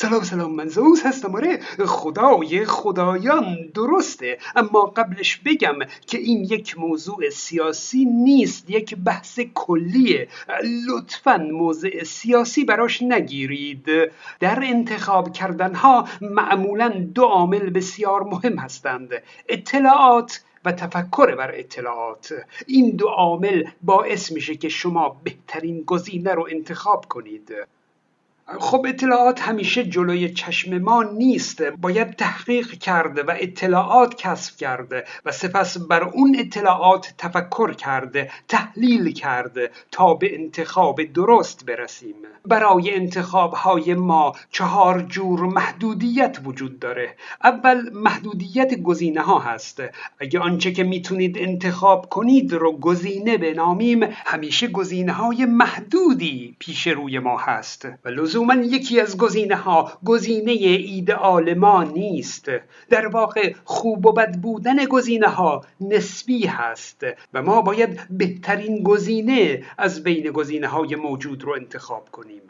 سلام سلام من زوز هستم. آره خدای خدایان درسته. اما قبلش بگم که این یک موضوع سیاسی نیست یک بحث کلیه. لطفا موضع سیاسی براش نگیرید. در انتخاب کردن ها معمولا دو عامل بسیار مهم هستند. اطلاعات و تفکر بر اطلاعات. این دو عامل باعث میشه که شما بهترین گزینه رو انتخاب کنید. خب اطلاعات همیشه جلوی چشم ما نیست. باید تحقیق کرده و اطلاعات کسب کرده و سپس بر اون اطلاعات تفکر کرده تحلیل کرده تا به انتخاب درست برسیم. برای انتخاب های ما چهار جور محدودیت وجود داره. اول محدودیت گزینه ها هست. اگه آنچه که می‌تونید انتخاب کنید رو گزینه بنامیم همیشه گزینه های محدودی پیش روی ما هست. و لزوما یکی از گزینه ها گزینه ایدئال ما نیست. در واقع خوب و بد بودن گزینه ها نسبی هست و ما باید بهترین گزینه از بین گزینه های موجود رو انتخاب کنیم.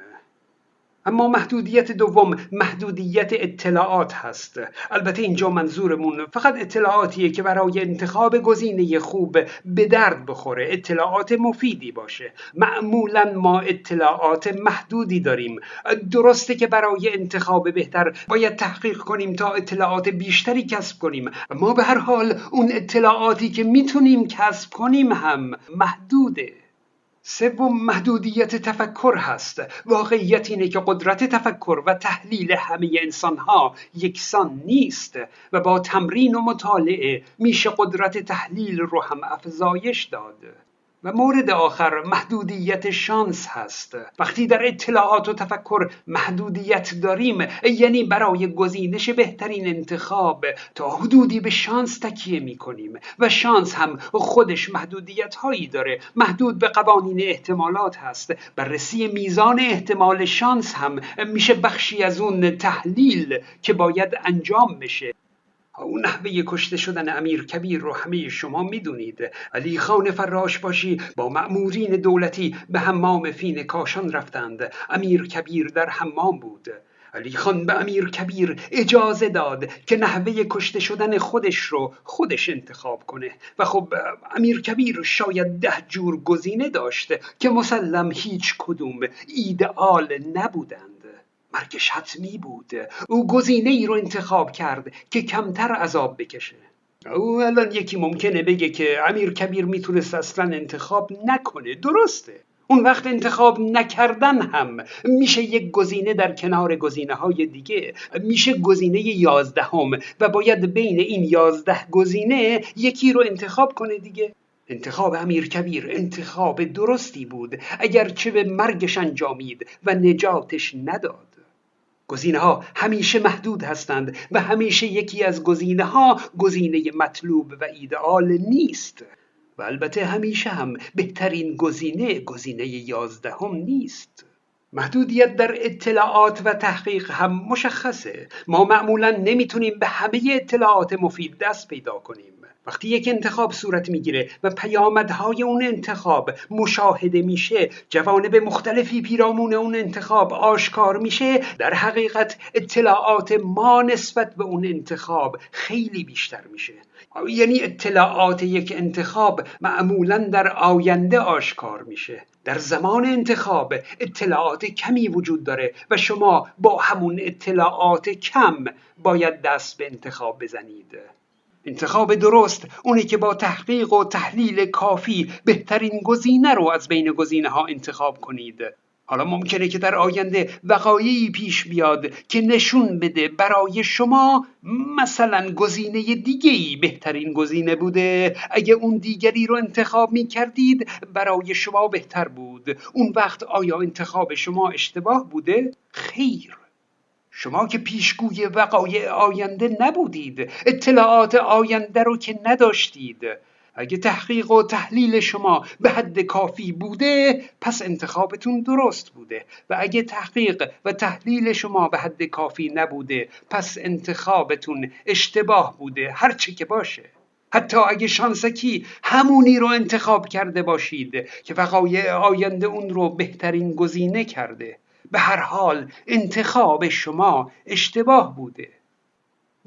اما محدودیت دوم محدودیت اطلاعات هست. البته اینجا منظورمون فقط اطلاعاتیه که برای انتخاب گزینه خوب به درد بخوره اطلاعات مفیدی باشه. معمولا ما اطلاعات محدودی داریم. درسته که برای انتخاب بهتر باید تحقیق کنیم تا اطلاعات بیشتری کسب کنیم ما به هر حال اون اطلاعاتی که می‌تونیم کسب کنیم هم محدوده. سوم محدودیت تفکر هست. واقعیت اینه که قدرت تفکر و تحلیل همه انسان ها یکسان نیست و با تمرین و مطالعه میشه قدرت تحلیل رو هم افزایش داد. و مورد آخر محدودیت شانس هست. وقتی در اطلاعات و تفکر محدودیت داریم یعنی برای گزینش بهترین انتخاب تا حدودی به شانس تکیه می کنیم و شانس هم خودش محدودیت هایی داره. محدود به قوانین احتمالات هست. بررسی میزان احتمال شانس هم میشه بخشی از اون تحلیل که باید انجام بشه. اون نحوه کشته شدن امیر کبیر رو همه شما می‌دونید. علی خان فراش باشی با مأمورین دولتی به حمام فین کاشان رفتند. امیر کبیر در حمام بود. علی خان به امیر کبیر اجازه داد که نحوه کشته شدن خودش رو خودش انتخاب کنه. و خب امیر کبیر شاید ده جور گزینه داشته که مسلم هیچ کدوم ایدئال نبودند. مرگش حتمی بود او گزینه ای رو انتخاب کرد که کمتر عذاب بکشه. او الان یکی ممکنه بگه که امیر کبیر می‌تونست اصلا انتخاب نکنه. درسته. اون وقت انتخاب نکردن هم میشه یک گزینه در کنار گزینه های دیگه. میشه گزینه یازدهم و باید بین این یازده گزینه یکی رو انتخاب کنه دیگه. انتخاب امیر کبیر انتخاب درستی بود. اگرچه به مرگش انجامید و نجاتش نداد. گزینه ها همیشه محدود هستند و همیشه یکی از گزینه ها گزینه مطلوب و ایدئال نیست. و البته همیشه هم بهترین گزینه گزینه یازدهم نیست. محدودیت در اطلاعات و تحقیق هم مشخصه. ما معمولا نمی‌تونیم به همه اطلاعات مفید دست پیدا کنیم. وقتی یک انتخاب صورت می‌گیره و پیامدهای اون انتخاب مشاهده میشه جوانب مختلفی پیرامون اون انتخاب آشکار میشه در حقیقت اطلاعات ما نسبت به اون انتخاب خیلی بیشتر میشه. یعنی اطلاعات یک انتخاب معمولا در آینده آشکار میشه. در زمان انتخاب اطلاعات کمی وجود داره و شما با همون اطلاعات کم باید دست به انتخاب بزنید. انتخاب درست اونی که با تحقیق و تحلیل کافی بهترین گزینه رو از بین گزینه ها انتخاب کنید. حالا ممکنه که در آینده وقایعی پیش بیاد که نشون بده برای شما مثلا گزینه دیگه ای بهترین گزینه بوده. اگه اون دیگری رو انتخاب می کردید برای شما بهتر بود. اون وقت آیا انتخاب شما اشتباه بوده؟ خیر. شما که پیشگوی وقایع آینده نبودید اطلاعات آینده رو که نداشتید. اگه تحقیق و تحلیل شما به حد کافی بوده پس انتخابتون درست بوده. و اگه تحقیق و تحلیل شما به حد کافی نبوده پس انتخابتون اشتباه بوده. هرچه که باشه. حتی اگه شانسکی همونی رو انتخاب کرده باشید که وقایع آینده اون رو بهترین گزینه کرده. به هر حال انتخاب شما اشتباه بوده.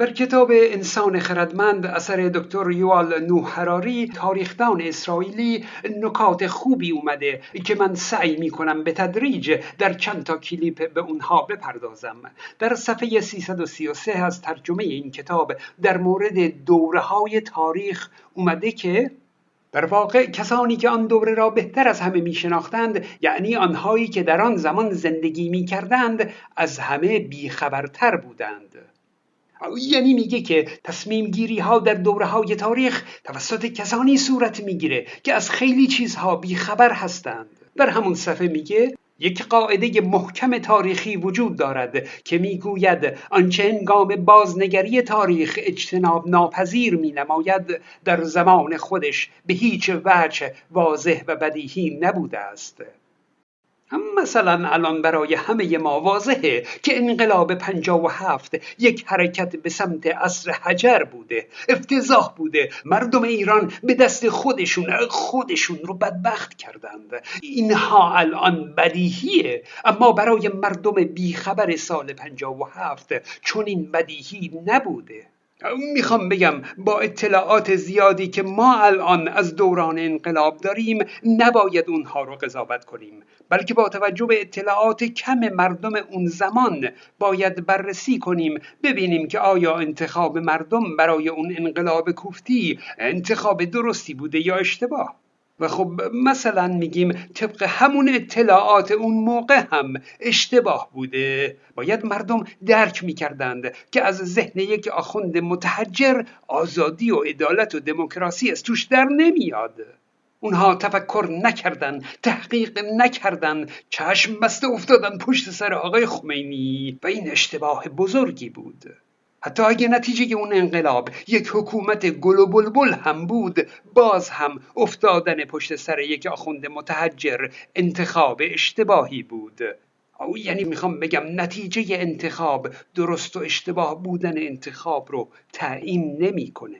در کتاب انسان خردمند اثر دکتر یوال نوح حراری تاریخدان اسرائیلی نکات خوبی اومده که من سعی می کنم به تدریج در چند تا کلیپ به اونها بپردازم. در صفحه 333 از ترجمه این کتاب در مورد دوره های تاریخ اومده که در واقع کسانی که آن دوره را بهتر از همه می شناختند یعنی آنهایی که در آن زمان زندگی می کردند از همه بیخبرتر بودند. یعنی میگه که تصمیم گیری ها در دوره های تاریخ توسط کسانی صورت می‌گیره که از خیلی چیزها بیخبر هستند. در همون صفحه میگه یک قاعده محکم تاریخی وجود دارد که می‌گوید آنچه انگام بازنگری تاریخ اجتناب ناپذیر می نماید در زمان خودش به هیچ وجه واضح و بدیهی نبوده است. مثلا الان برای همه ما واضحه که انقلاب پنجا و هفت یک حرکت به سمت اصر حجر بوده افتضاح بوده. مردم ایران به دست خودشون خودشون رو بدبخت کردند. اینها الان بدیهیه. اما برای مردم بیخبر سال پنجا و هفت چون این بدیهی نبوده. می‌خوام بگم با اطلاعات زیادی که ما الان از دوران انقلاب داریم نباید اونها رو قضاوت کنیم. بلکه با توجه به اطلاعات کم مردم اون زمان باید بررسی کنیم ببینیم که آیا انتخاب مردم برای اون انقلاب کوفتی انتخاب درستی بوده یا اشتباه. و خب مثلا میگیم طبق همون اطلاعات اون موقع هم اشتباه بوده. باید مردم درک می‌کردند که از ذهن یک آخوند متحجر آزادی و عدالت و دموکراسی از توش در نمیاد. اونها تفکر نکردن تحقیق نکردن چشم بسته افتادن پشت سر آقای خمینی و این اشتباه بزرگی بود. حتی اگه نتیجه اون انقلاب یک حکومت گل و بلبل هم بود باز هم افتادن پشت سر یک آخوند متحجر انتخاب اشتباهی بود او یعنی می‌خوام بگم نتیجه انتخاب درست و اشتباه بودن انتخاب رو تعیین نمی‌کنه.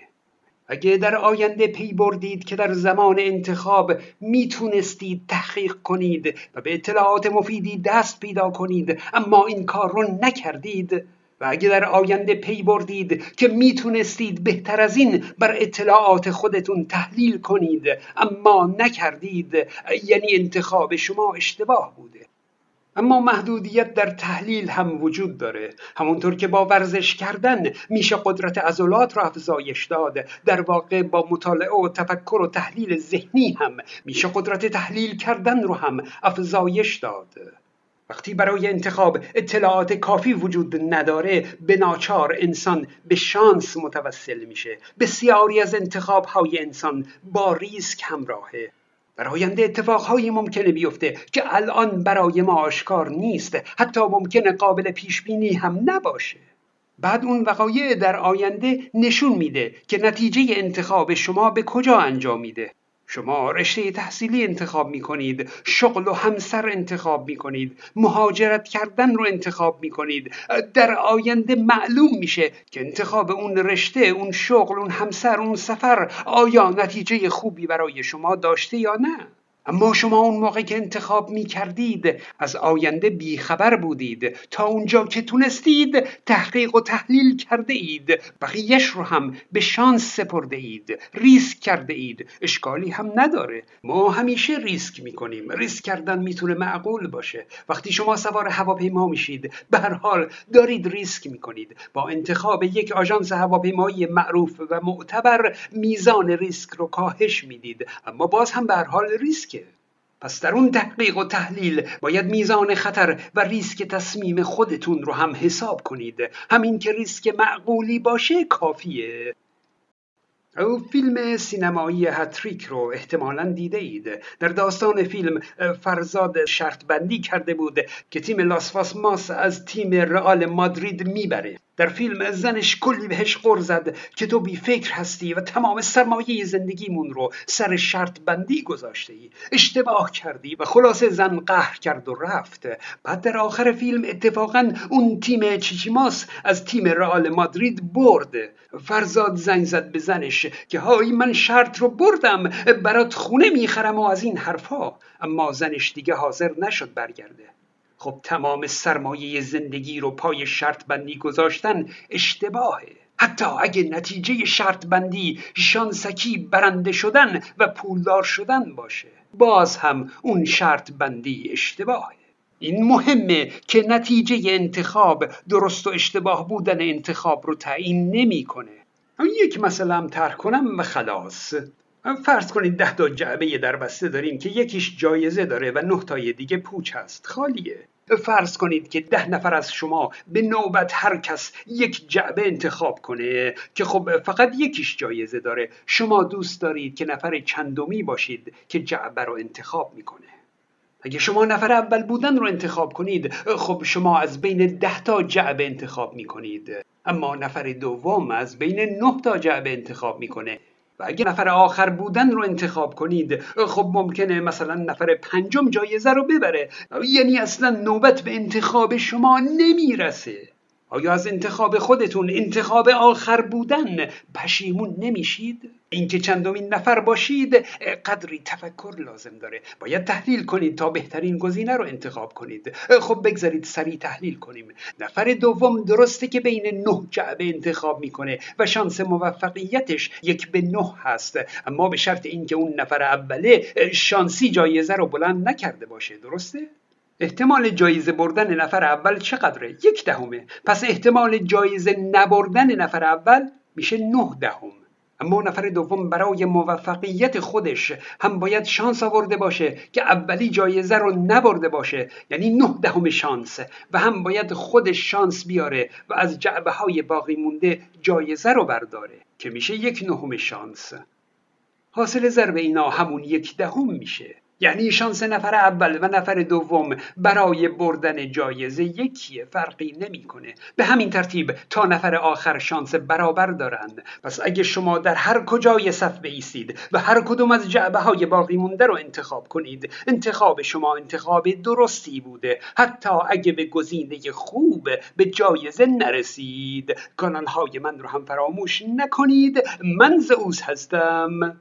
اگه در آینده پی بردید که در زمان انتخاب می‌تونستید تحقیق کنید و به اطلاعات مفیدی دست پیدا کنید اما این کار رو نکردید و اگه در آینده پی بردید که می‌تونستید بهتر از این بر اطلاعات خودتون تحلیل کنید اما نکردید یعنی انتخاب شما اشتباه بوده. اما محدودیت در تحلیل هم وجود داره. همونطور که با ورزش کردن میشه قدرت عضلات را افزایش داد. در واقع با مطالعه و تفکر و تحلیل ذهنی هم میشه قدرت تحلیل کردن رو هم افزایش داد. وقتی برای انتخاب اطلاعات کافی وجود نداره به ناچار انسان به شانس متوسل میشه. بسیاری از انتخاب های انسان با ریسک همراهه. در آینده اتفاقهایی ممکنه بیفته که الان برای ما آشکار نیست. حتی ممکنه قابل پیش بینی هم نباشه. بعد اون وقایع در آینده نشون میده که نتیجه انتخاب شما به کجا انجام میده. شما رشته تحصیلی انتخاب می کنید شغل و همسر انتخاب می کنید مهاجرت کردن رو انتخاب می کنید در آینده معلوم میشه که انتخاب اون رشته اون شغل اون همسر اون سفر آیا نتیجه خوبی برای شما داشته یا نه. اما شما اون موقع که انتخاب می کردید از آینده بیخبر بودید. تا اونجا که تونستید تحقیق و تحلیل کرده اید بقیهش رو هم به شانس سپرده اید ریسک کرده اید اشکالی هم نداره. ما همیشه ریسک می کنیم ریسک کردن می‌تونه معقول باشه. وقتی شما سوار هواپیما میشید به هر حال دارید ریسک می کنید با انتخاب یک آژانس هواپیمایی معروف و معتبر میزان ریسک رو کاهش می‌دید. اما باز هم به هر حال ریسک پس در اون تحقیق و تحلیل باید میزان خطر و ریسک تصمیم خودتون رو هم حساب کنید. همین که ریسک معقولی باشه کافیه. او فیلم سینمایی هتریک رو احتمالا دیده اید. در داستان فیلم فرزاد شرط بندی کرده بود که تیم لاسفاس ماس از تیم رئال مادرید می‌بره. در فیلم زنش کلی بهش قر زد که تو بی فکر هستی و تمام سرمایه زندگیمون رو سر شرط بندی گذاشته ای. اشتباه کردی و خلاصه زن قهر کرد و رفت. بعد در آخر فیلم اتفاقا اون تیم چیچیماس از تیم رئال مادرید برد. فرزاد زنگ زد به زنش که های من شرط رو بردم برات خونه می‌خرم و از این حرفا. اما زنش دیگه حاضر نشد برگرده. خب تمام سرمایه زندگی رو پای شرط بندی گذاشتن اشتباهه. حتی اگه نتیجه شرط بندی شانسکی برنده شدن و پولدار شدن باشه باز هم اون شرط بندی اشتباهه. این مهمه که نتیجه انتخاب درست و اشتباه بودن انتخاب رو تعیین نمی‌کنه. یک مسئله هم کنم و خلاص. فرض کنید ده تا جعبه در بسته داریم که یکیش جایزه داره و نه تای دیگه پوچ هست. خالیه. فرض کنید که ده نفر از شما به نوبت هر کس یک جعبه انتخاب کنه که خب فقط یکیش جایزه داره. شما دوست دارید که نفر چندمی باشید که جعبه رو انتخاب می‌کنه. اگه شما نفر اول بودن رو انتخاب کنید خب شما از بین ده تا جعبه انتخاب می‌کنید. اما نفر دوم از بین نه تا جعبه انتخاب می‌کنه. و اگه نفر آخر بودن رو انتخاب کنید خب ممکنه مثلا نفر پنجم جایزه رو ببره یعنی اصلا نوبت به انتخاب شما نمی‌رسه آیا از انتخاب خودتون انتخاب آخر بودن پشیمون نمیشید؟ اینکه چندمین نفر باشید قدری تفکر لازم داره. باید تحلیل کنید تا بهترین گزینه رو انتخاب کنید. خب بگذارید سریع تحلیل کنیم. نفر دوم درسته که بین نه جعبه انتخاب می‌کنه و شانس موفقیتش یک به نه هست. اما به شرط اینکه اون نفر اوله شانسی جایزه رو بلند نکرده باشه. درسته؟ احتمال جایزه بردن نفر اول چقدره؟ یک دهمه. پس احتمال جایزه نبردن نفر اول میشه نه دهم. اما نفر دوم برای موفقیت خودش هم باید شانس آورده باشه که اولی جایزه رو نبرده باشه یعنی نه دهم شانس و هم باید خودش شانس بیاره و از جعبه های باقی مونده جایزه رو برداره که میشه یک نهم شانس. حاصل ضرب اینا همون یک دهم میشه. یعنی شانس نفر اول و نفر دوم برای بردن جایزه یکیه فرقی نمی‌کنه. به همین ترتیب تا نفر آخر شانس برابر دارند پس اگه شما در هر کجای صف بیستید و هر کدوم از جعبه های باقی مونده رو انتخاب کنید انتخاب شما انتخاب درستی بوده. حتی اگه به گزینه خوب به جایزه نرسید. کانال های من رو هم فراموش نکنید. من زئوس هستم.